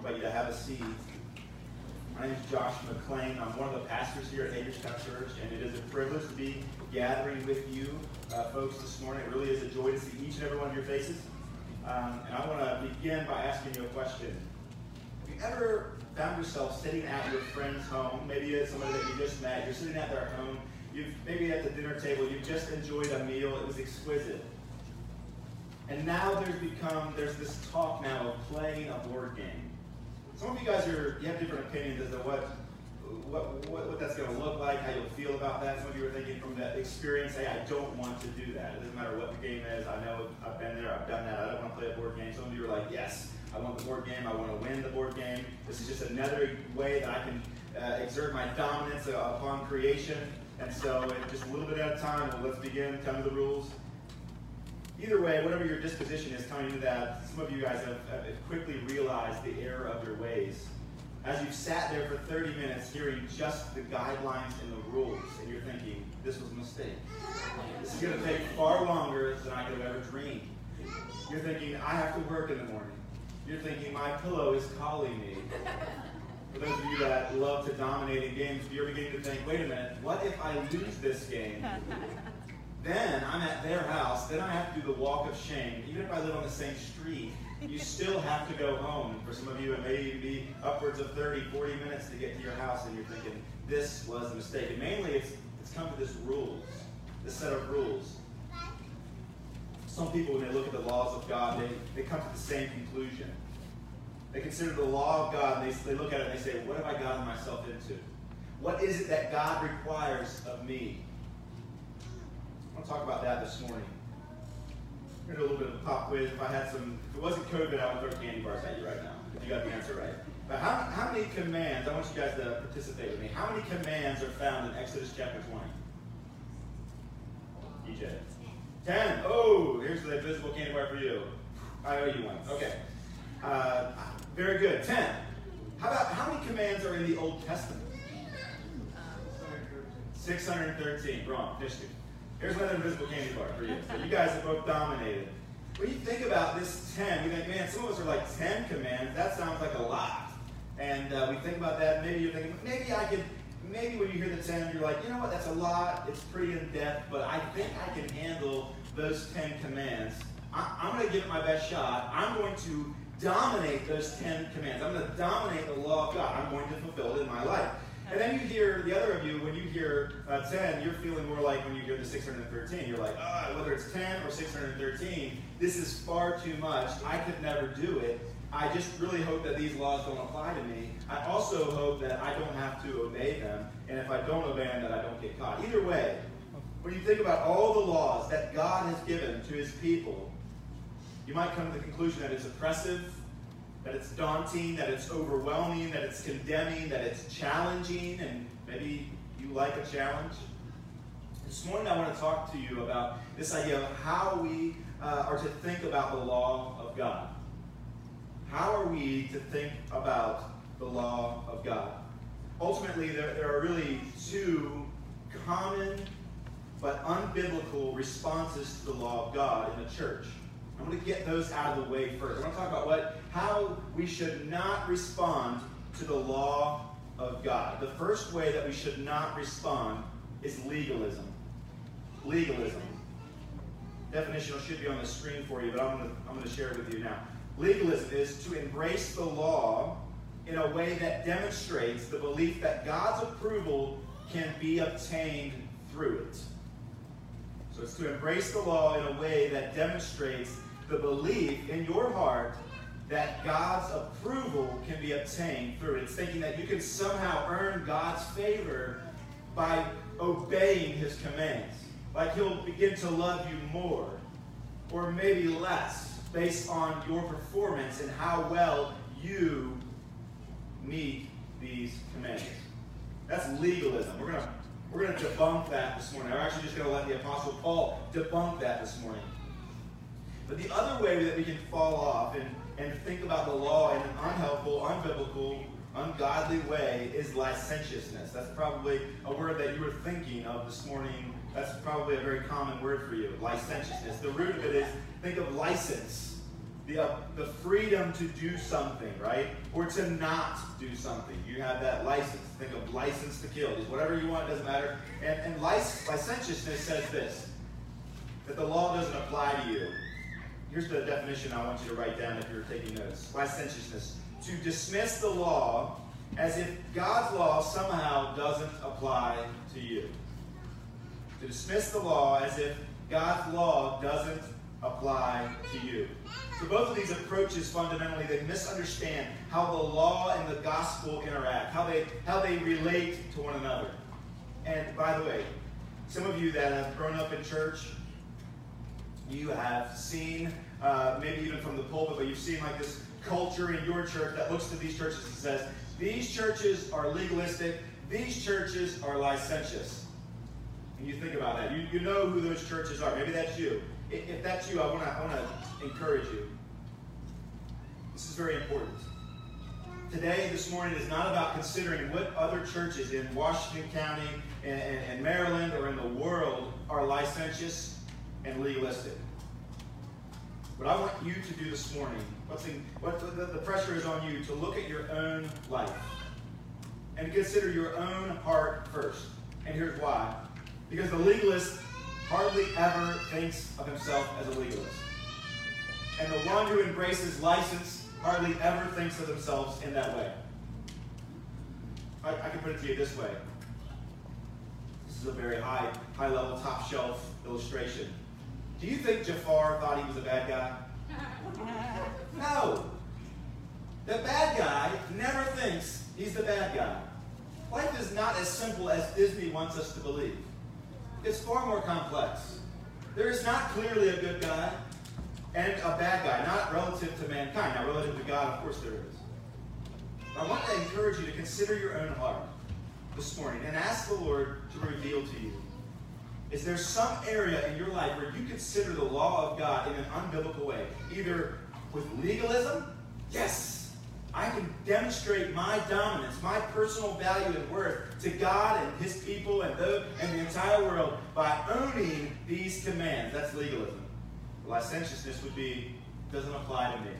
invite you to have a seat. My name is Josh McClain. I'm one of the pastors here at Hagerstown Church, and it is a privilege to be gathering with you uh, folks this morning. It really is a joy to see each and every one of your faces. Um, and I want to begin by asking you a question. Have you ever found yourself sitting at your friend's home? Maybe it's somebody that you just met. You're sitting at their home. You've maybe at the dinner table. You've just enjoyed a meal. It was exquisite. And now there's become there's this talk now of playing a board game. Some of you guys are you have different opinions as to what what, what, what that's going to look like, how you'll feel about that. Some of you are thinking from that experience, hey, I don't want to do that. It doesn't matter what the game is. I know I've been there, I've done that. I don't want to play a board game. Some of you are like, yes, I want the board game. I want to win the board game. This is just another way that I can uh, exert my dominance upon creation. And so, just a little bit at a time, let's begin. Tell me the rules. Either way, whatever your disposition is coming to that, some of you guys have, have quickly realized the error of your ways. As you've sat there for 30 minutes hearing just the guidelines and the rules, and you're thinking, this was a mistake. This is going to take far longer than I could have ever dreamed. You're thinking, I have to work in the morning. You're thinking, my pillow is calling me. For those of you that love to dominate in games, you're beginning to think, wait a minute, what if I lose this game? Then I'm at their house. Then I have to do the walk of shame. Even if I live on the same street, you still have to go home. For some of you, it may be upwards of 30, 40 minutes to get to your house, and you're thinking, this was a mistake. And mainly, it's, it's come to this rules, this set of rules. Some people, when they look at the laws of God, they, they come to the same conclusion. They consider the law of God, and they, they look at it and they say, what have I gotten myself into? What is it that God requires of me? I want to talk about that this morning. Do a little bit of a pop quiz. If I had some, if it wasn't COVID, I would throw candy bars at you right now. If you got the answer right. But how, how many commands, I want you guys to participate with me. How many commands are found in Exodus chapter 20? EJ. 10. Oh, here's the invisible candy bar for you. I owe you one. Okay. Uh, very good. 10. How about how many commands are in the Old Testament? 613. Wrong. Here's another invisible candy bar for you. So you guys have both dominated. When you think about this 10, we think, man, some of us are like 10 commands. That sounds like a lot. And uh, we think about that. Maybe you're thinking, maybe I could, maybe when you hear the 10, you're like, you know what, that's a lot. It's pretty in depth, but I think I can handle those 10 commands. I, I'm going to give it my best shot. I'm going to dominate those 10 commands. I'm going to dominate the law of God. I'm going to fulfill it in my life. And then you hear, the other of you, when you hear uh, 10, you're feeling more like when you hear the 613. You're like, oh, whether it's 10 or 613, this is far too much. I could never do it. I just really hope that these laws don't apply to me. I also hope that I don't have to obey them. And if I don't obey them, that I don't get caught. Either way, when you think about all the laws that God has given to his people, you might come to the conclusion that it's oppressive, that it's daunting, that it's overwhelming, that it's condemning, that it's challenging, and maybe you like a challenge. This morning I want to talk to you about this idea of how we uh, are to think about the law of God. How are we to think about the law of God? Ultimately, there, there are really two common but unbiblical responses to the law of God in the church. I'm going to get those out of the way first. I want to talk about what, how we should not respond to the law of God. The first way that we should not respond is legalism. Legalism. Definition should be on the screen for you, but I'm going to, I'm going to share it with you now. Legalism is to embrace the law in a way that demonstrates the belief that God's approval can be obtained through it. So it's to embrace the law in a way that demonstrates the belief in your heart that God's approval can be obtained through it. It's thinking that you can somehow earn God's favor by obeying his commands. Like he'll begin to love you more or maybe less based on your performance and how well you meet these commands. That's legalism. We're going to we're going to debunk that this morning. I'm actually just going to let the Apostle Paul debunk that this morning. But the other way that we can fall off and, and think about the law in an unhelpful, unbiblical, ungodly way is licentiousness. That's probably a word that you were thinking of this morning. That's probably a very common word for you, licentiousness. The root of it is think of license, the, uh, the freedom to do something, right? Or to not do something. You have that license. Think of license to kill. Just whatever you want, doesn't matter. And, and licentiousness says this that the law doesn't apply to you. Here's the definition I want you to write down if you're taking notes licentiousness. To dismiss the law as if God's law somehow doesn't apply to you. To dismiss the law as if God's law doesn't apply to you. So both of these approaches fundamentally they misunderstand how the law and the gospel interact, how they how they relate to one another. And by the way, some of you that have grown up in church, you have seen uh, maybe even from the pulpit, but you've seen like this culture in your church that looks to these churches and says these churches are legalistic, these churches are licentious. And you think about that. You, you know who those churches are. Maybe that's you. If, if that's you, I want to I wanna encourage you. This is very important. Today, this morning, is not about considering what other churches in Washington County and, and, and Maryland or in the world are licentious and legalistic. What I want you to do this morning, what's in, what the, the pressure is on you to look at your own life and consider your own heart first. And here's why. Because the legalist hardly ever thinks of himself as a legalist. And the one who embraces license hardly ever thinks of themselves in that way. I, I can put it to you this way. This is a very high, high level, top shelf illustration. Do you think Jafar thought he was a bad guy? No. The bad guy never thinks he's the bad guy. Life is not as simple as Disney wants us to believe. It's far more complex. There is not clearly a good guy and a bad guy, not relative to mankind. Now, relative to God, of course, there is. I want to encourage you to consider your own heart this morning and ask the Lord to reveal to you is there some area in your life where you consider the law of God in an unbiblical way? Either with legalism, yes, I can demonstrate my dominance, my personal value and worth to God and His people and the, and the entire world by owning these commands. That's legalism. Licentiousness would be, doesn't apply to me.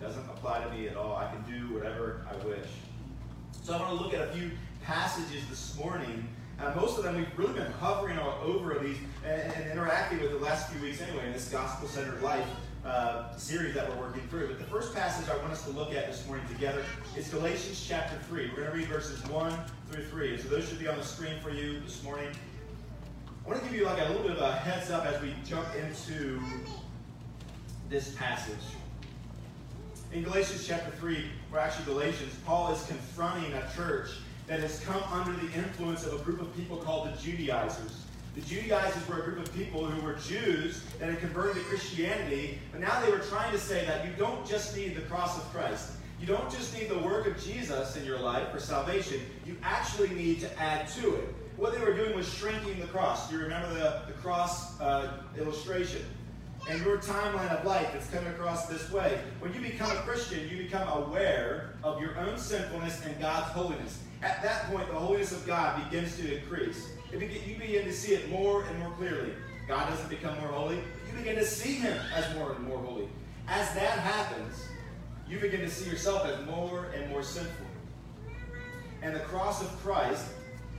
Doesn't apply to me at all. I can do whatever I wish. So I want to look at a few passages this morning uh, most of them we've really been hovering over these and, and, interacting with the last few weeks anyway in this gospel centered life uh, series that we're working through. But the first passage I want us to look at this morning together is Galatians chapter 3. We're going to read verses 1 through 3. And so those should be on the screen for you this morning. I want to give you like a little bit of a heads up as we jump into this passage. In Galatians chapter 3, or actually Galatians, Paul is confronting a church that has come under the influence of a group of people called the Judaizers. The Judaizers were a group of people who were Jews that had converted to Christianity, but now they were trying to say that you don't just need the cross of Christ. You don't just need the work of Jesus in your life for salvation. You actually need to add to it. What they were doing was shrinking the cross. Do you remember the, the cross uh, illustration? And your timeline of life, it's coming across this way. When you become a Christian, you become aware of your own sinfulness and God's holiness. At that point, the holiness of God begins to increase. you begin to see it more and more clearly. God doesn't become more holy, you begin to see Him as more and more holy. As that happens, you begin to see yourself as more and more sinful. And the cross of Christ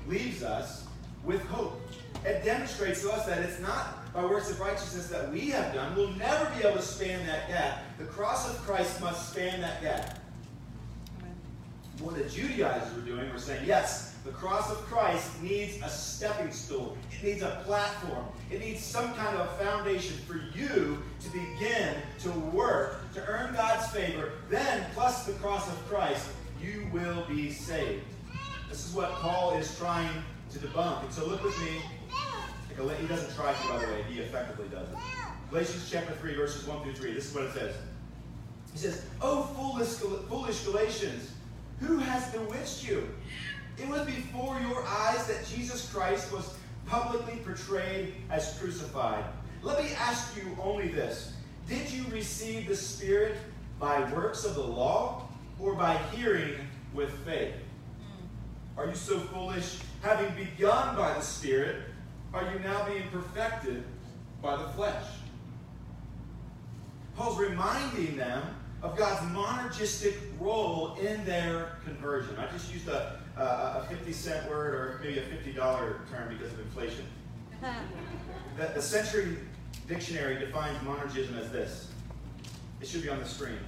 leaves us with hope. It demonstrates to us that it's not by works of righteousness that we have done. We'll never be able to span that gap. The cross of Christ must span that gap what the Judaizers were doing were saying, yes, the cross of Christ needs a stepping stool. It needs a platform. It needs some kind of foundation for you to begin to work, to earn God's favor. Then, plus the cross of Christ, you will be saved. This is what Paul is trying to debunk. And so look with me. He doesn't try to, by the way. He effectively does it. Galatians chapter 3, verses 1 through 3. This is what it says. He says, Oh, foolish, foolish Galatians, who has bewitched you? It was before your eyes that Jesus Christ was publicly portrayed as crucified. Let me ask you only this Did you receive the Spirit by works of the law or by hearing with faith? Are you so foolish? Having begun by the Spirit, are you now being perfected by the flesh? Paul's reminding them of God's monergistic role in their conversion. I just used a, a, a 50 cent word or maybe a $50 term because of inflation. the, the Century Dictionary defines monergism as this. It should be on the screen.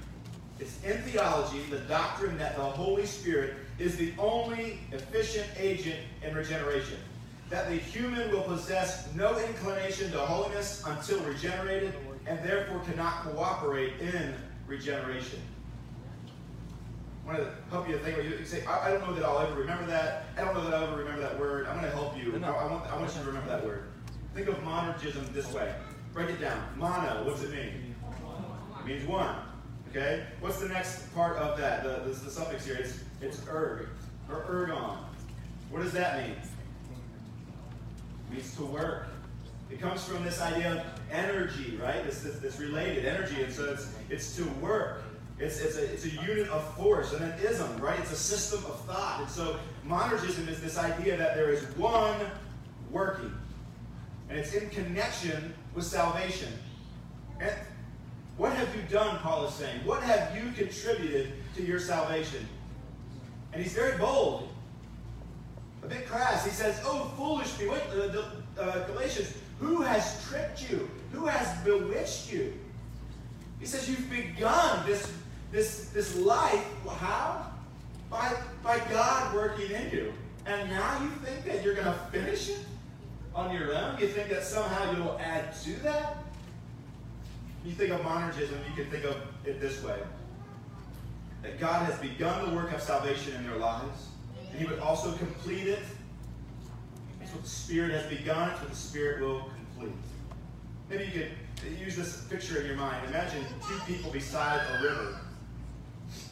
It's in theology the doctrine that the Holy Spirit is the only efficient agent in regeneration. That the human will possess no inclination to holiness until regenerated and therefore cannot cooperate in regeneration. I want to help you think. You say, I, I, don't know that I'll ever remember that. I don't know that I'll ever remember that word. I'm going to help you. I, I, want, I want you to remember that word. Think of monergism this way. Break it down. Mono, what does it mean? It means one. Okay? What's the next part of that? The, the, the suffix here. It's, it's erg, or ergon. What does that mean? It means to work. It comes from this idea of energy, right? This related energy. And so it's, it's to work. It's, it's, a, it's a unit of force. And then ism, right? It's a system of thought. And so monergism is this idea that there is one working. And it's in connection with salvation. And what have you done, Paul is saying? What have you contributed to your salvation? And he's very bold, a bit crass. He says, Oh, foolish. What, uh, uh, Galatians, who has tricked you? Who has bewitched you? He says, You've begun this, this, this life. How? By, by God working in you. And now you think that you're going to finish it on your own? You think that somehow you'll add to that? you think of monergism, you can think of it this way that God has begun the work of salvation in their lives, and He would also complete it. That's what the Spirit has begun, it's what the Spirit will complete. Maybe you could use this picture in your mind. Imagine two people beside a river.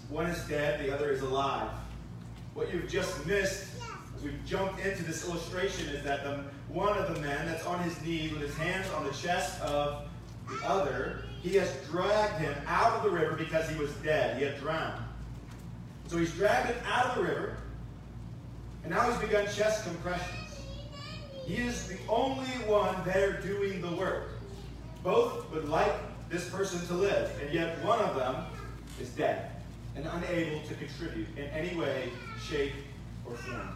One is dead, the other is alive. What you've just missed as we've jumped into this illustration is that the, one of the men that's on his knees with his hands on the chest of the other, he has dragged him out of the river because he was dead. He had drowned. So he's dragged him out of the river, and now he's begun chest compressions. He is the only one there doing the work. Both would like this person to live, and yet one of them is dead and unable to contribute in any way, shape, or form.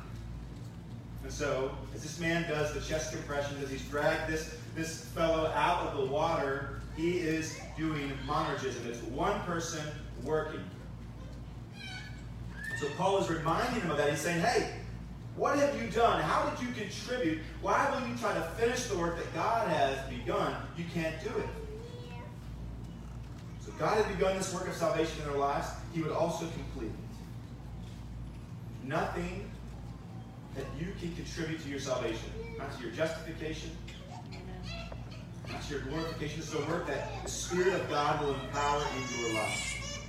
And so, as this man does the chest compressions, as he's dragged this, this fellow out of the water, he is doing monergism. It's one person working. So Paul is reminding him of that. He's saying, hey, what have you done? How did you contribute? Why will you try to finish the work that God has begun? You can't do it. So God had begun this work of salvation in our lives. He would also complete it. Nothing that you can contribute to your salvation, not to your justification, to your glorification. Is a work that the Spirit of God will empower in your life.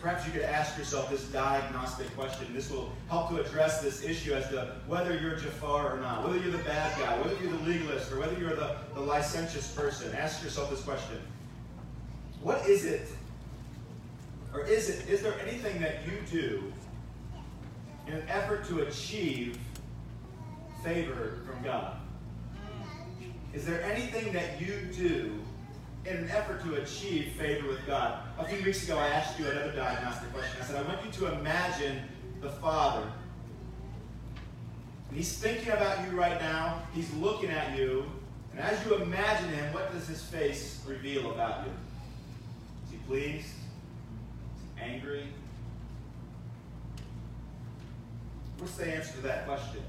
Perhaps you could ask yourself this diagnostic question. This will help to address this issue as to whether you're Jafar or not, whether you're the bad guy, whether you're the legalist, or whether you're the, the licentious person. Ask yourself this question. What is it, or is it, is there anything that you do in an effort to achieve favor from God? Is there anything that you do in an effort to achieve favor with God? A few weeks ago, I asked you another diagnostic question. I said, I want you to imagine the Father. And he's thinking about you right now. He's looking at you. And as you imagine him, what does his face reveal about you? Is he pleased? Is he angry? What's the answer to that question?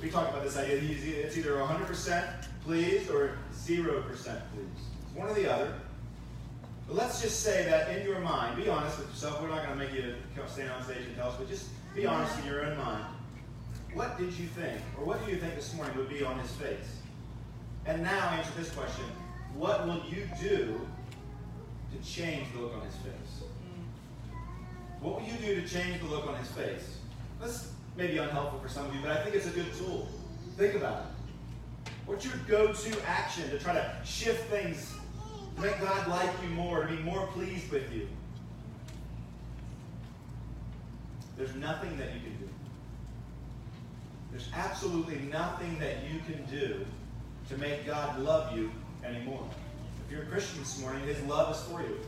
We talked about this idea. It's either 100% pleased or 0% pleased. It's one or the other. But let's just say that in your mind, be honest with yourself. We're not going to make you stand on stage and tell us, but just be honest in your own mind. What did you think, or what do you think this morning would be on his face? And now answer this question What will you do to change the look on his face? What will you do to change the look on his face? This may be unhelpful for some of you, but I think it's a good tool. Think about it. What's your go to action to try to shift things, make God like you more, be more pleased with you? There's nothing that you can do. There's absolutely nothing that you can do to make God love you anymore. If you're a Christian this morning, His love is for you.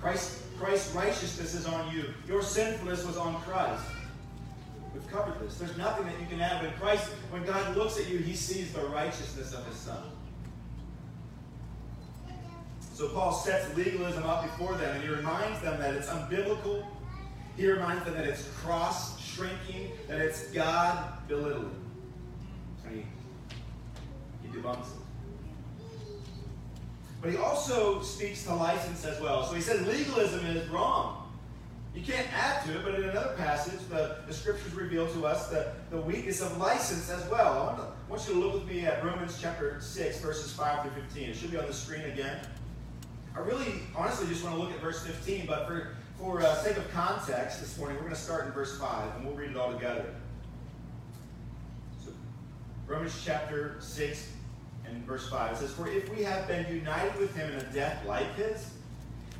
Christ, Christ's righteousness is on you. Your sinfulness was on Christ. We've covered this. There's nothing that you can add. When Christ, when God looks at you, He sees the righteousness of His Son. So Paul sets legalism up before them, and he reminds them that it's unbiblical. He reminds them that it's cross shrinking, that it's God belittling. He, he debunks it. But he also speaks to license as well. So he says legalism is wrong. You can't add to it, but in another passage, the, the scriptures reveal to us the, the weakness of license as well. I want, to, I want you to look with me at Romans chapter 6, verses 5 through 15. It should be on the screen again. I really, honestly, just want to look at verse 15, but for, for uh, sake of context this morning, we're going to start in verse 5, and we'll read it all together. So, Romans chapter 6 and verse 5. It says, For if we have been united with him in a death like his,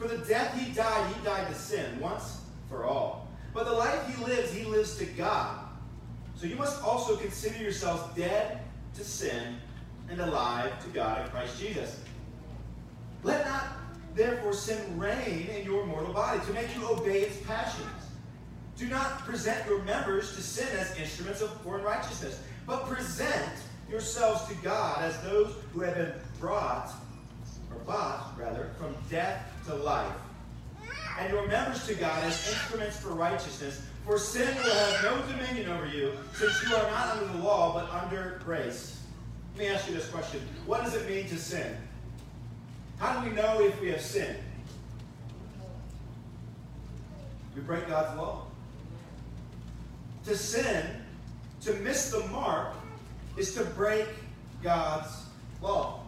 For the death he died, he died to sin once for all. But the life he lives, he lives to God. So you must also consider yourselves dead to sin and alive to God in Christ Jesus. Let not therefore sin reign in your mortal body to make you obey its passions. Do not present your members to sin as instruments of foreign righteousness, but present yourselves to God as those who have been brought, or bought, rather, from death to life and your members to God as instruments for righteousness. For sin will have no dominion over you, since you are not under the law, but under grace. Let me ask you this question What does it mean to sin? How do we know if we have sinned? We break God's law. To sin, to miss the mark, is to break God's law.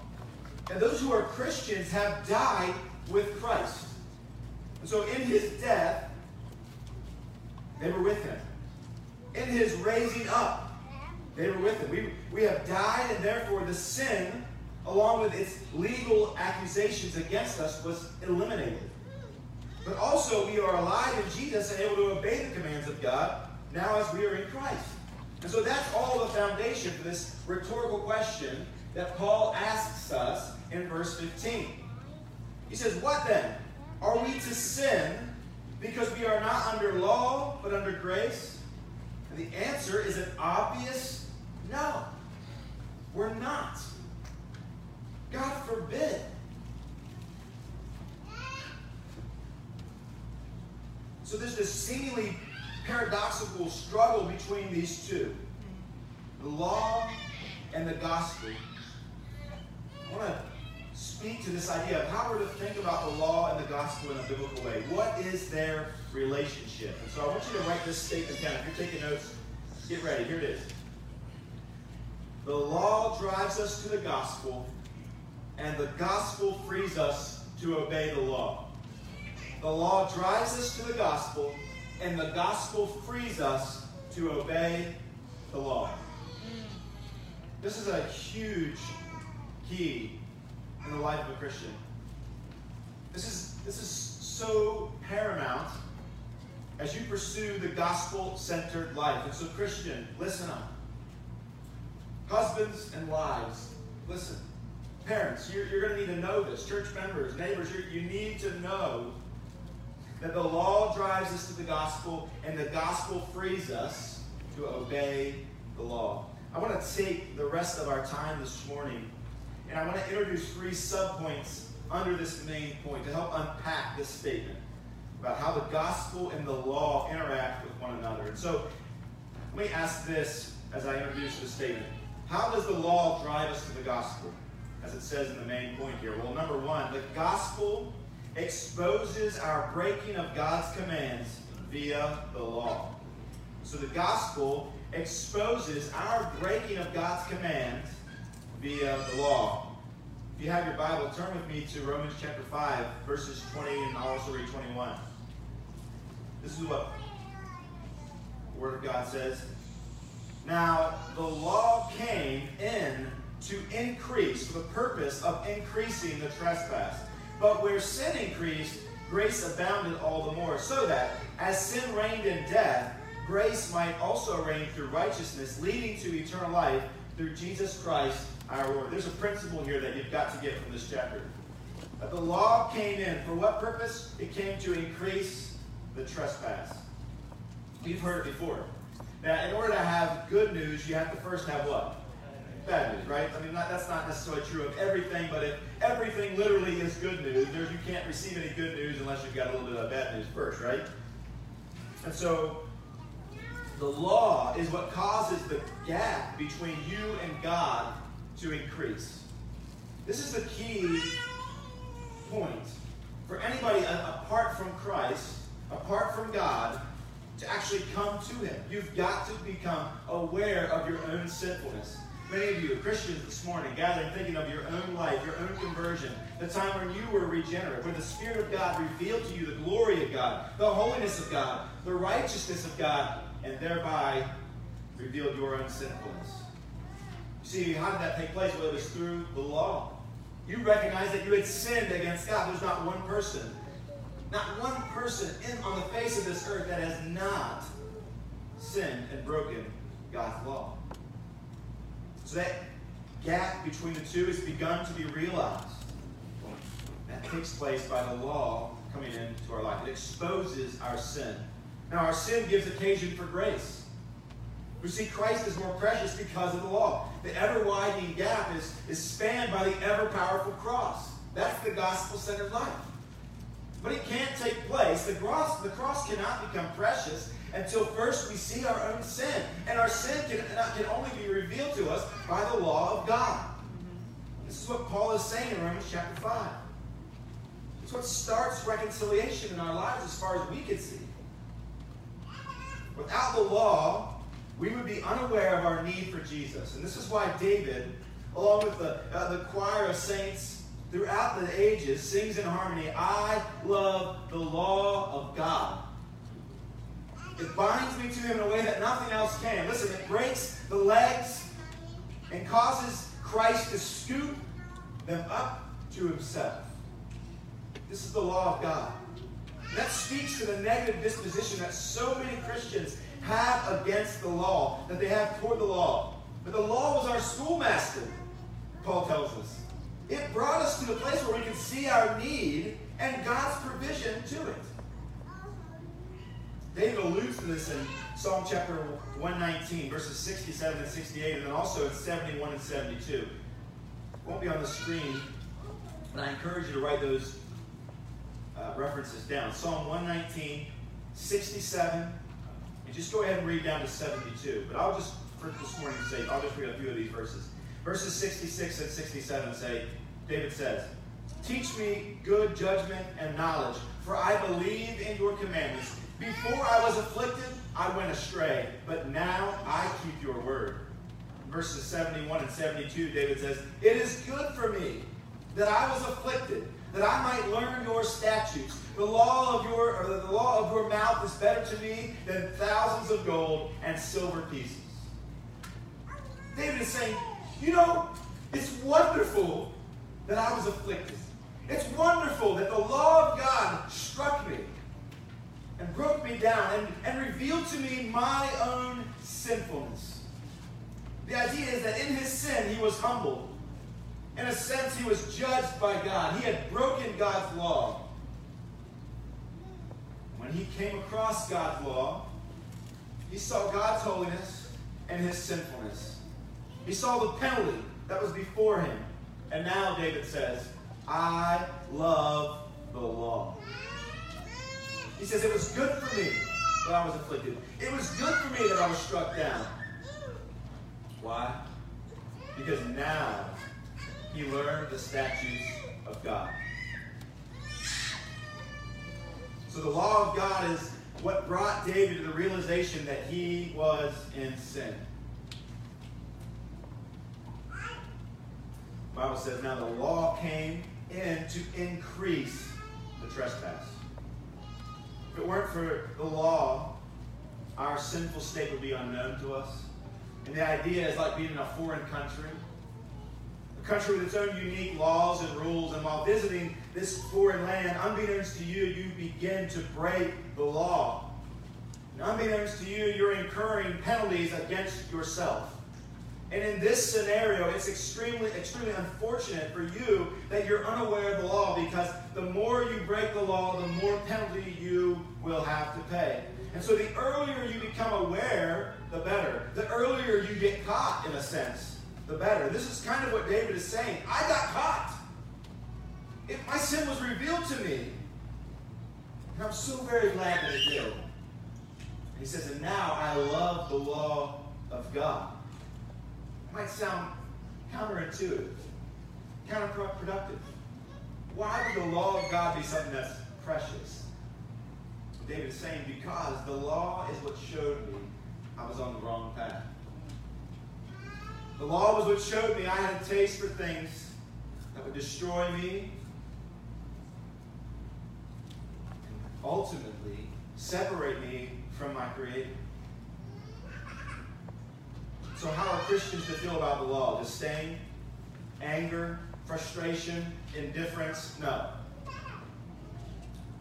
And those who are Christians have died with Christ. And so in his death, they were with him. In his raising up, they were with him. We, we have died, and therefore the sin, along with its legal accusations against us, was eliminated. But also, we are alive in Jesus and able to obey the commands of God now as we are in Christ. And so that's all the foundation for this rhetorical question that Paul asks us in verse 15. He says, What then? Are we to sin because we are not under law but under grace? And the answer is an obvious no. We're not. God forbid. So there's this seemingly paradoxical struggle between these two the law and the gospel. I want to speak to this idea of how we're to think about the law and the gospel in a biblical way. What is their relationship? And so I want you to write this statement down. If you're taking notes, get ready. Here it is. The law drives us to the gospel, and the gospel frees us to obey the law. The law drives us to the gospel, and the gospel frees us to obey the law. This is a huge key in the life of a Christian. This is, this is so paramount as you pursue the gospel centered life. And so, Christian, listen up. Husbands and wives, listen. Parents, you're, you're going to need to know this. Church members, neighbors, you need to know that the law drives us to the gospel and the gospel frees us to obey the law. I want to take the rest of our time this morning and I want to introduce three subpoints under this main point to help unpack this statement about how the gospel and the law interact with one another. And so, let me ask this as I introduce this statement. How does the law drive us to the gospel? As it says in the main point here. Well, number one, the gospel exposes our breaking of God's commands via the law. So the gospel exposes our breaking of God's commands via the law. If you have your Bible, turn with me to Romans chapter 5, verses 20, and also read 21. This is what the Word of God says. Now, the law came in to increase for the purpose of increasing the trespass. But where sin increased, grace abounded all the more, so that as sin reigned in death, grace might also reign through righteousness, leading to eternal life through Jesus Christ our Lord. There's a principle here that you've got to get from this chapter. That the law came in. For what purpose? It came to increase the trespass. We've heard it before. Now, in order to have good news, you have to first have what? Bad news, right? I mean, not, that's not necessarily true of everything, but if everything literally is good news, there's, you can't receive any good news unless you've got a little bit of bad news first, right? And so, the law is what causes the gap between you and God to increase. This is the key point for anybody apart from Christ, apart from God, to actually come to Him. You've got to become aware of your own sinfulness. Many of you, Christians this morning, gathering thinking of your own life, your own conversion, the time when you were regenerate, where the Spirit of God revealed to you the glory of God, the holiness of God, the righteousness of God, and thereby revealed your own sinfulness. See, how did that take place? Well, it was through the law. You recognize that you had sinned against God. There's not one person, not one person in, on the face of this earth that has not sinned and broken God's law. So that gap between the two has begun to be realized. That takes place by the law coming into our life. It exposes our sin. Now, our sin gives occasion for grace. We see Christ is more precious because of the law. The ever widening gap is, is spanned by the ever powerful cross. That's the gospel centered life. But it can't take place. The cross, the cross cannot become precious until first we see our own sin. And our sin can, uh, can only be revealed to us by the law of God. This is what Paul is saying in Romans chapter 5. It's what starts reconciliation in our lives as far as we can see. Without the law, we would be unaware of our need for Jesus. And this is why David, along with the, uh, the choir of saints throughout the ages, sings in harmony I love the law of God. It binds me to him in a way that nothing else can. Listen, it breaks the legs and causes Christ to scoop them up to himself. This is the law of God. That speaks to the negative disposition that so many Christians have against the law, that they have toward the law. But the law was our schoolmaster, Paul tells us. It brought us to the place where we can see our need and God's provision to it. David alludes to this in Psalm chapter 119, verses 67 and 68, and then also in 71 and 72. It won't be on the screen, but I encourage you to write those uh, references down. Psalm 119, 67, just go ahead and read down to 72. But I'll just, for this morning's sake, I'll just read a few of these verses. Verses 66 and 67 say, David says, Teach me good judgment and knowledge, for I believe in your commandments. Before I was afflicted, I went astray, but now I keep your word. Verses 71 and 72, David says, It is good for me that I was afflicted, that I might learn your statutes. The law of your the law of your mouth is better to me than thousands of gold and silver pieces. David is saying, you know, it's wonderful that I was afflicted. It's wonderful that the law of God struck me and broke me down and, and revealed to me my own sinfulness. The idea is that in his sin, he was humbled. In a sense, he was judged by God. He had broken God's law. When he came across God's law, he saw God's holiness and his sinfulness. He saw the penalty that was before him. And now David says, I love the law. He says, It was good for me that I was afflicted. It was good for me that I was struck down. Why? Because now he learned the statutes of God. So the law of God is what brought David to the realization that he was in sin. The Bible says, Now the law came in to increase the trespass. If it weren't for the law, our sinful state would be unknown to us. And the idea is like being in a foreign country, country with its own unique laws and rules. And while visiting this foreign land, unbeknownst to you, you begin to break the law. And unbeknownst to you, you're incurring penalties against yourself. And in this scenario, it's extremely, extremely unfortunate for you that you're unaware of the law because the more you break the law, the more penalty you will have to pay. And so the earlier you become aware, the better. The earlier you get caught, in a sense, the better. This is kind of what David is saying. I got caught. If my sin was revealed to me. And I'm so very glad that it did. He says, and now I love the law of God It might sound counterintuitive, counterproductive. Why would the law of God be something that's precious? David is saying, because the law is what showed me I was on the wrong path. The law was what showed me I had a taste for things that would destroy me and ultimately separate me from my Creator. So, how are Christians to feel about the law? Disdain, anger, frustration, indifference? No.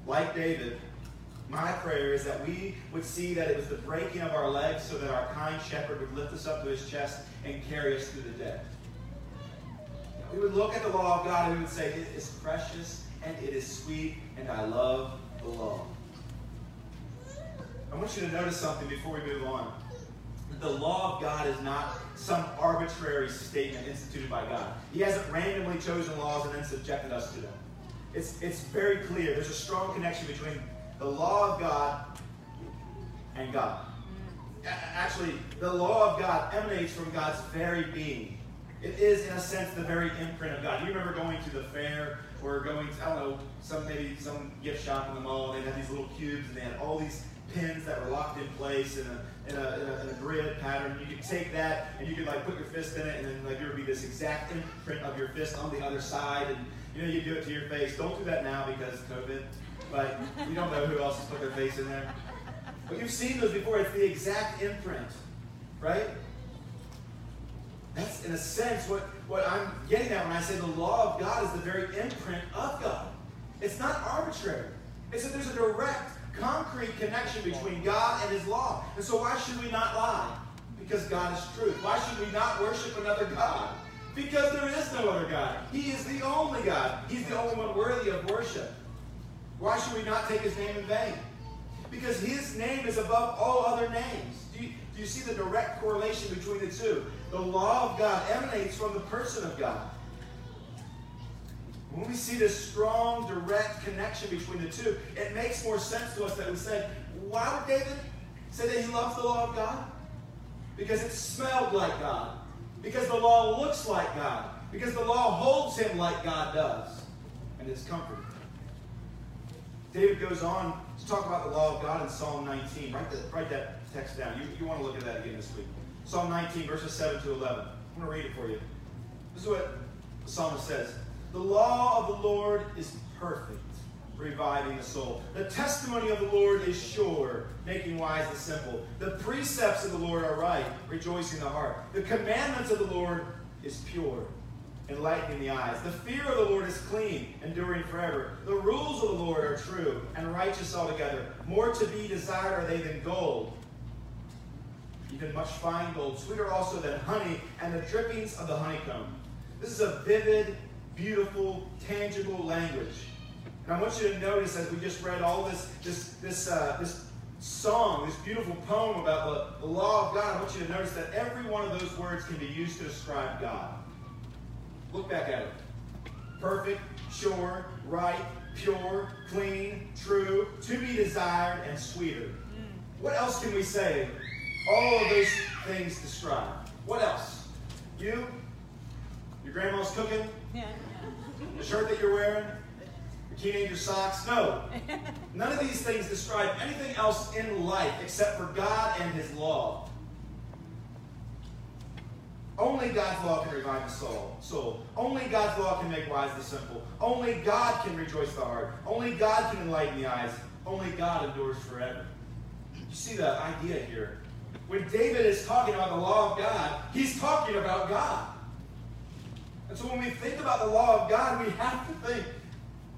Like David, my prayer is that we would see that it was the breaking of our legs so that our kind shepherd would lift us up to his chest and carry us through the day. We would look at the law of God and we would say, It is precious and it is sweet, and I love the law. I want you to notice something before we move on the law of God is not some arbitrary statement instituted by God. He hasn't randomly chosen laws and then subjected us to them. It's, it's very clear. There's a strong connection between the law of God and God. Actually, the law of God emanates from God's very being. It is, in a sense, the very imprint of God. You remember going to the fair or going to, I don't know, some maybe some gift shop in the mall, and they had these little cubes, and they had all these pins that were locked in place in a, in a, in a, in a grid pattern. You could take that and you could like put your fist in it, and then like there would be this exact imprint of your fist on the other side, and you know you do it to your face. Don't do that now because COVID. but you don't know who else has put their face in there. But you've seen those before. It's the exact imprint, right? That's in a sense what, what I'm getting at when I say the law of God is the very imprint of God. It's not arbitrary. It's that there's a direct concrete connection between God and His law. And so, why should we not lie? Because God is truth. Why should we not worship another God? Because there is no other God. He is the only God. He's the only one worthy of worship. Why should we not take His name in vain? Because His name is above all other names. Do you, do you see the direct correlation between the two? The law of God emanates from the person of God. When we see this strong, direct connection between the two, it makes more sense to us that we say, why would David say that he loves the law of God? Because it smelled like God. Because the law looks like God. Because the law holds him like God does. And it's comforting. David goes on talk about the law of God in Psalm 19. Write, the, write that text down. You, you want to look at that again this week. Psalm 19, verses 7 to 11. I'm going to read it for you. This is what the psalmist says. The law of the Lord is perfect, reviving the soul. The testimony of the Lord is sure, making wise the simple. The precepts of the Lord are right, rejoicing the heart. The commandments of the Lord is pure, enlightening the eyes. The fear of the Lord is clean, enduring forever. The rules of the Lord are true and righteous altogether. More to be desired are they than gold, even much fine gold, sweeter also than honey, and the drippings of the honeycomb. This is a vivid beautiful, tangible language. And I want you to notice as we just read all this, this, this, uh, this song, this beautiful poem about the, the law of God, I want you to notice that every one of those words can be used to describe God. Look back at it. Perfect, sure, right, pure, clean, true, to be desired, and sweeter. Mm. What else can we say? All of those things describe. What else? You? Your grandma's cooking? Yeah. The shirt that you're wearing? Your teenager socks? No. None of these things describe anything else in life except for God and His law. Only God's law can revive the soul. soul. Only God's law can make wise the simple. Only God can rejoice the heart. Only God can enlighten the eyes. Only God endures forever. You see the idea here. When David is talking about the law of God, he's talking about God. And so when we think about the law of God, we have to think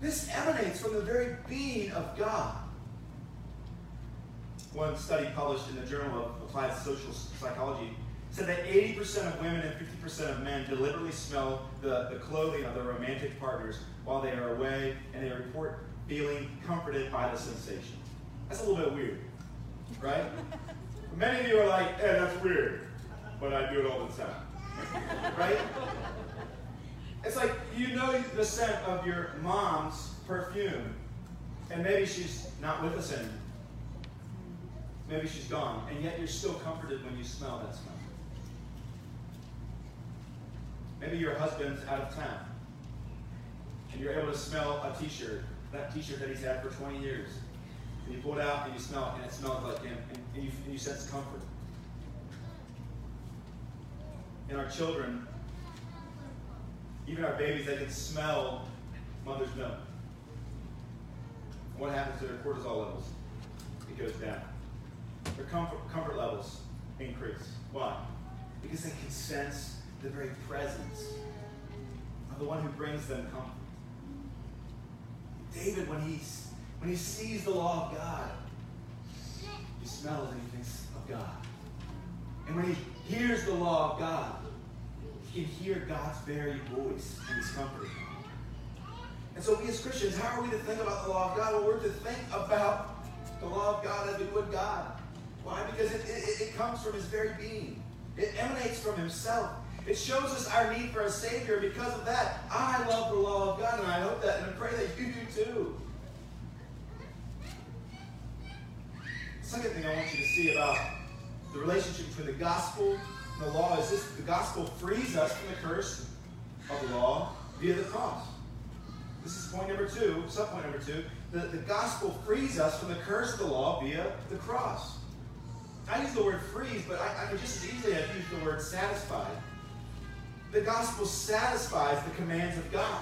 this emanates from the very being of God. One study published in the Journal of Applied Social Psychology said that 80% of women and 50% of men deliberately smell the, the clothing of their romantic partners while they are away, and they report feeling comforted by the sensation. That's a little bit weird, right? Many of you are like, hey, that's weird, but I do it all the time, right? It's like you know the scent of your mom's perfume, and maybe she's not with us anymore. Maybe she's gone, and yet you're still comforted when you smell that smell. Maybe your husband's out of town, and you're able to smell a t-shirt, that t-shirt that he's had for 20 years. And you pull it out and you smell it, and it smells like him, and you, and you sense comfort. And our children, even our babies, they can smell mother's milk. What happens to their cortisol levels? It goes down. Their comfort, comfort levels increase. Why? Because they can sense the very presence of the one who brings them comfort. David, when he, when he sees the law of God, he smells and he thinks of God. And when he hears the law of God, he can hear God's very voice and his comfort. And so we as Christians, how are we to think about the law of God? Well, we're to think about the law of God as we would God. Why? Because it, it, it comes from his very being. It emanates from himself. It shows us our need for a Savior. Because of that, I love the law of God, and I hope that and I pray that you do too. Second thing I want you to see about the relationship between the gospel and the law is this the gospel frees us from the curse of the law via the cross. This is point number two, subpoint number two. The, the gospel frees us from the curse of the law via the cross. I use the word frees, but I, I could just as easily have used the word satisfied. The gospel satisfies the commands of God.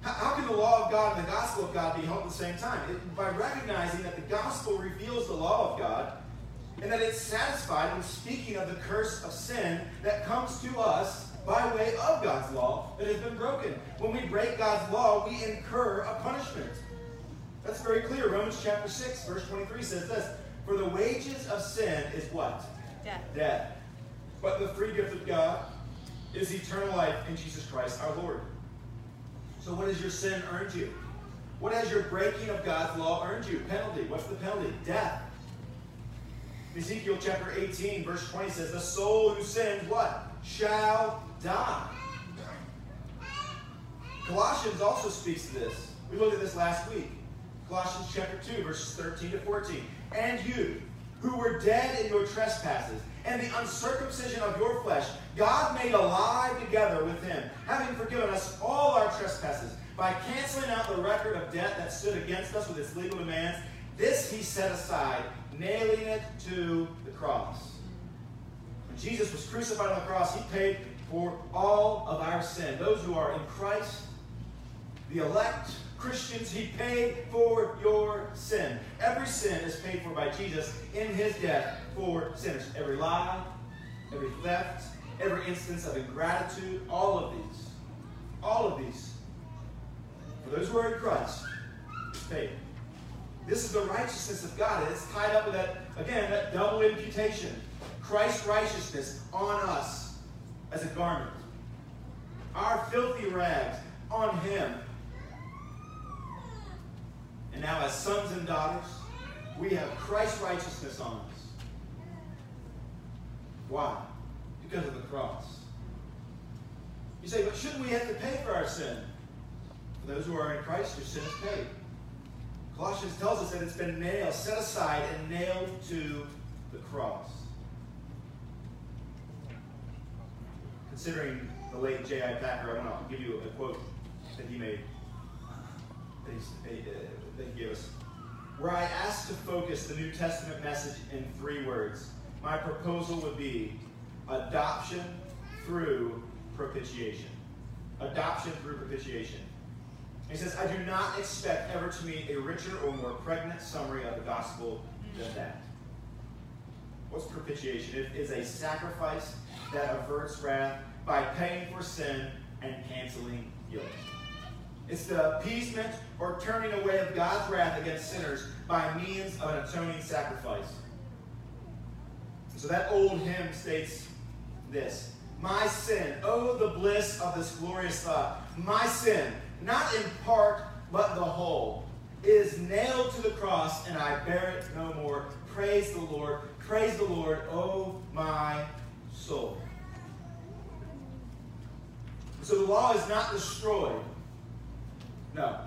How, can the law of God and the gospel of God be held at the same time? It, by recognizing that the gospel reveals the law of God and that it's satisfied when speaking of the curse of sin that comes to us by way of God's law that has been broken. When we break God's law, we incur a punishment. That's very clear. Romans chapter 6, verse 23 says this For the wages of sin is what? Death. Death. But the free gift of God is eternal life in Jesus Christ our Lord. So, what has your sin earned you? What has your breaking of God's law earned you? Penalty. What's the penalty? Death. Ezekiel chapter 18, verse 20 says, The soul who sins, what? Shall die. Colossians also speaks to this. We looked at this last week. Colossians chapter 2, verses 13 to 14. And you, who were dead in your trespasses and the uncircumcision of your flesh, God made alive together with him, having forgiven us all our trespasses by canceling out the record of debt that stood against us with its legal demands. This he set aside, nailing it to the cross. When Jesus was crucified on the cross, he paid for all of our sin. Those who are in Christ, the elect, Christians, he paid for your sin. Every sin is paid for by Jesus in his death for sinners. Every lie, every theft, every instance of ingratitude, all of these, all of these, for those who are in Christ, is paid. This is the righteousness of God. It's tied up with that, again, that double imputation. Christ's righteousness on us as a garment. Our filthy rags on him and now, as sons and daughters, we have Christ's righteousness on us. Why? Because of the cross. You say, but shouldn't we have to pay for our sin? For those who are in Christ, your sin is paid. Colossians tells us that it's been nailed, set aside, and nailed to the cross. Considering the late J.I. Packer, I want to give you a quote that he made. That he, uh, that he gave us. Were I asked to focus the New Testament message in three words, my proposal would be adoption, through propitiation. Adoption through propitiation. He says, I do not expect ever to meet a richer or more pregnant summary of the gospel than that. What's propitiation? It is a sacrifice that averts wrath by paying for sin and canceling guilt. It's the appeasement or turning away of God's wrath against sinners by means of an atoning sacrifice. So that old hymn states this My sin, oh, the bliss of this glorious thought. My sin, not in part, but the whole, is nailed to the cross, and I bear it no more. Praise the Lord. Praise the Lord, oh my soul. So the law is not destroyed. No.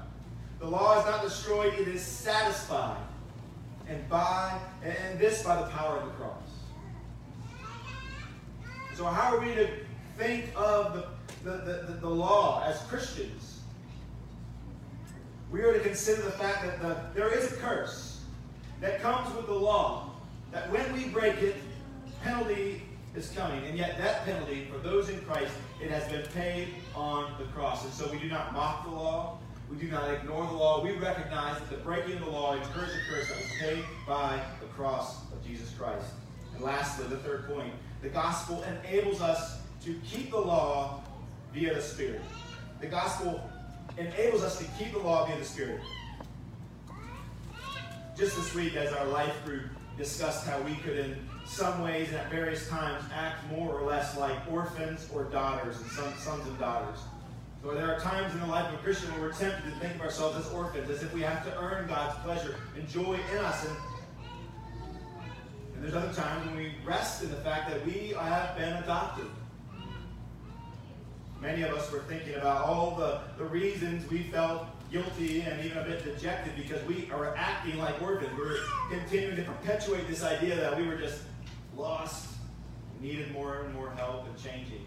The law is not destroyed, it is satisfied. And by and this by the power of the cross. So how are we to think of the, the, the, the law as Christians? We are to consider the fact that the, there is a curse that comes with the law. That when we break it, penalty is coming. And yet that penalty for those in Christ, it has been paid on the cross. And so we do not mock the law. We do not ignore the law. We recognize that the breaking of the law incurs a curse that was paid by the cross of Jesus Christ. And lastly, the third point, the gospel enables us to keep the law via the Spirit. The gospel enables us to keep the law via the Spirit. Just this week, as our life group discussed how we could, in some ways and at various times, act more or less like orphans or daughters and sons, and daughters. So there are times in the life of a Christian where we're tempted to think of ourselves as orphans, as if we have to earn God's pleasure and joy in us. And there's other times when we rest in the fact that we have been adopted. Many of us were thinking about all the, the reasons we felt guilty and even a bit dejected because we are acting like orphans. We're continuing to perpetuate this idea that we were just lost, needed more and more help and changing.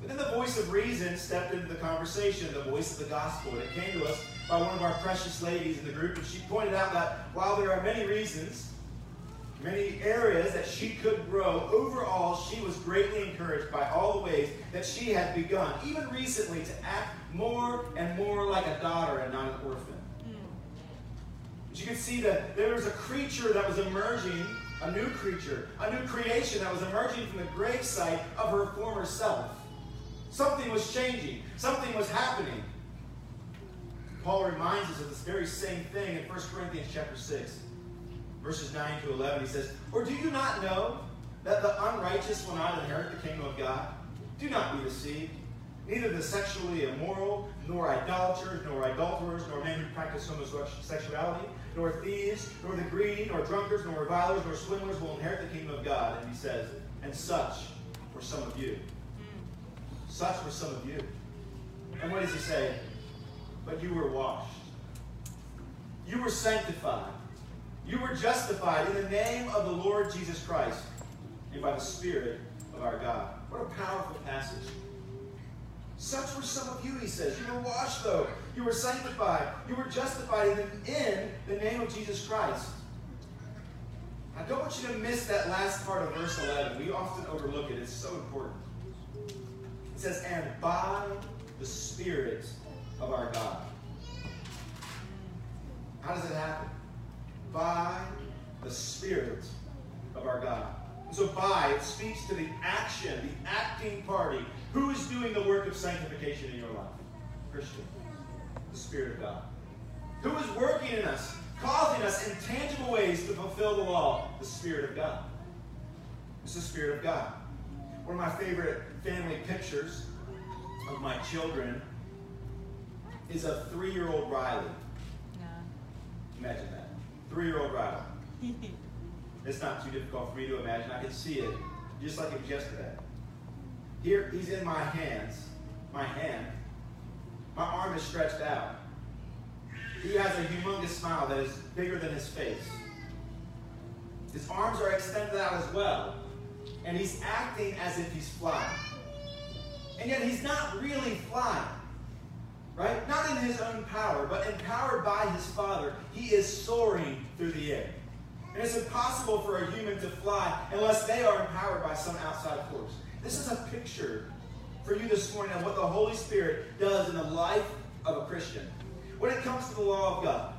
But then the voice of reason stepped into the conversation, the voice of the gospel. And it came to us by one of our precious ladies in the group, and she pointed out that while there are many reasons many areas that she could grow. Overall, she was greatly encouraged by all the ways that she had begun, even recently, to act more and more like a daughter and not an orphan. But you could see that there was a creature that was emerging, a new creature, a new creation that was emerging from the gravesite of her former self. Something was changing, something was happening. Paul reminds us of this very same thing in 1 Corinthians chapter 6 verses 9 to 11, he says, Or do you not know that the unrighteous will not inherit the kingdom of God? Do not be deceived. Neither the sexually immoral, nor idolaters, nor adulterers, nor men who practice homosexuality, nor thieves, nor the greedy, nor drunkards, nor revilers, nor swindlers will inherit the kingdom of God. And he says, And such were some of you. Such were some of you. And what does he say? But you were washed. You were sanctified. You were justified in the name of the Lord Jesus Christ and by the Spirit of our God. What a powerful passage. Such were some of you, he says. You were washed, though. You were sanctified. You were justified in the, in the name of Jesus Christ. I don't want you to miss that last part of verse 11. We often overlook it. It's so important. It says, and by the Spirit of our God. How does it happen? By the Spirit of our God. so by, it speaks to the action, the acting party. Who is doing the work of sanctification in your life? Christian. The Spirit of God. Who is working in us, causing us in tangible ways to fulfill the law? The Spirit of God. It's the Spirit of God. One of my favorite family pictures of my children is a three-year-old Riley. Yeah. Imagine that three-year-old Riley. it's not too difficult for me to imagine. I can see it just like it was yesterday. Here, he's in my hands, my hand. My arm is stretched out. He has a humongous smile that is bigger than his face. His arms are extended out as well. And he's acting as if he's flying. And yet he's not really flying right? Not in his own power, but empowered by his Father, he is soaring through the air. And it's impossible for a human to fly unless they are empowered by some outside force. This is a picture for you this morning of what the Holy Spirit does in the life of a Christian. When it comes to the law of God,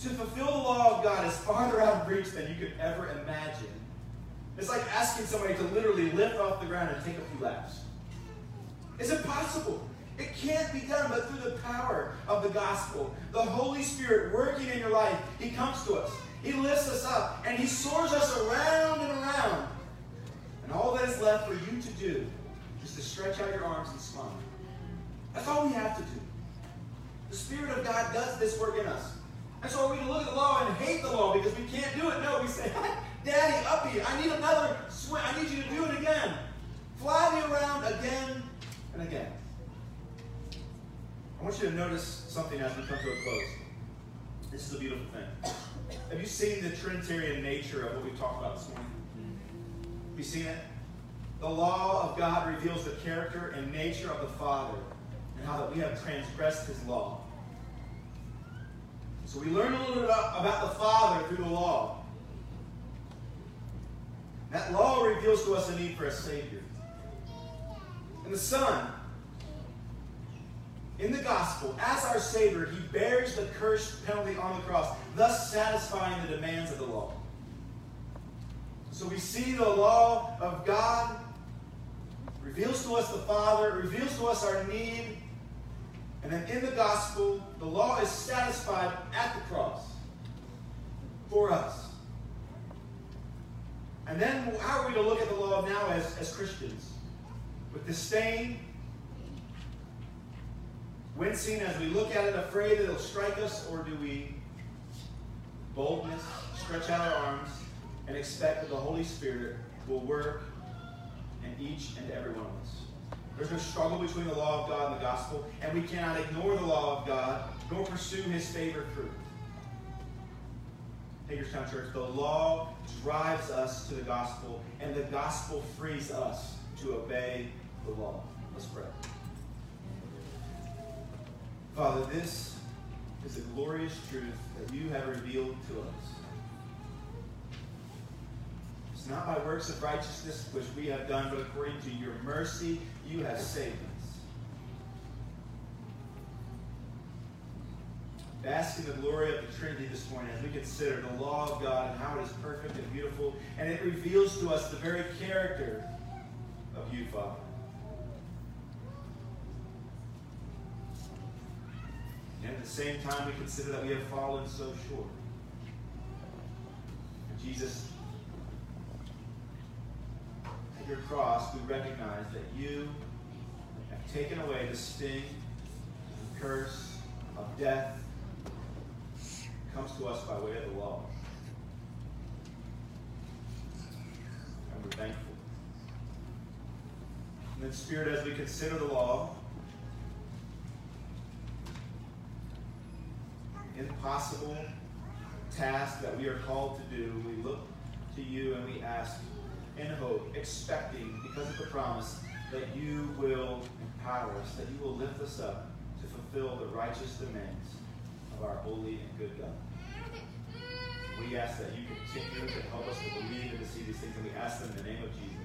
to fulfill the law of God is farther out of reach than you could ever imagine. It's like asking somebody to literally lift off the ground and take a few laps. It's impossible. It can't be done, but through the power of the gospel, the Holy Spirit working in your life, He comes to us. He lifts us up and He soars us around and around. And all that is left for you to do is to stretch out your arms and smile. That's all we have to do. The Spirit of God does this work in us. And so are we look at the law and hate the law because we can't do it? No, we say, Daddy, up here, I need another swing. I need you to do it again. Fly me around again and again. I want you to notice something as we come to a close. This is a beautiful thing. Have you seen the Trinitarian nature of what we've talked about this morning? Have you seen it? The law of God reveals the character and nature of the Father and how that we have transgressed his law. So we learn a little bit about, the Father through the law. That law reveals to us a need for a Savior. And the Son, in the gospel, as our Savior, he bears the cursed penalty on the cross, thus satisfying the demands of the law. So we see the law of God reveals to us the Father, reveals to us our need, and then in the gospel, the law is satisfied at the cross for us. And then how are we to look at the law now as, as Christians? With disdain, wincing as we look at it, afraid that it'll strike us, or do we boldness, stretch out our arms, and expect that the Holy Spirit will work in each and every one of us? There's no struggle between the law of God and the gospel, and we cannot ignore the law of God nor pursue his favor through. Hagerstown Church, the law drives us to the gospel, and the gospel frees us to obey the law. Let's pray. Father, this is a glorious truth that you have revealed to us. It's not by works of righteousness which we have done, but according to your mercy, you have saved us. Bask in the glory of the Trinity this morning as we consider the law of God and how it is perfect and beautiful, and it reveals to us the very character of you, Father. And at the same time, we consider that we have fallen so short. And Jesus, at your cross, we recognize that you have taken away the sting, the curse of death comes to us by way of the law. And we're thankful. And then, Spirit, as we consider the law, impossible task that we are called to do, we look to you and we ask in hope, expecting, because of the promise, that you will empower us, that you will lift us up to fulfill the righteous demands of our holy and good God. We ask that you continue to help us to believe and to see these things, and we ask them in the name of Jesus.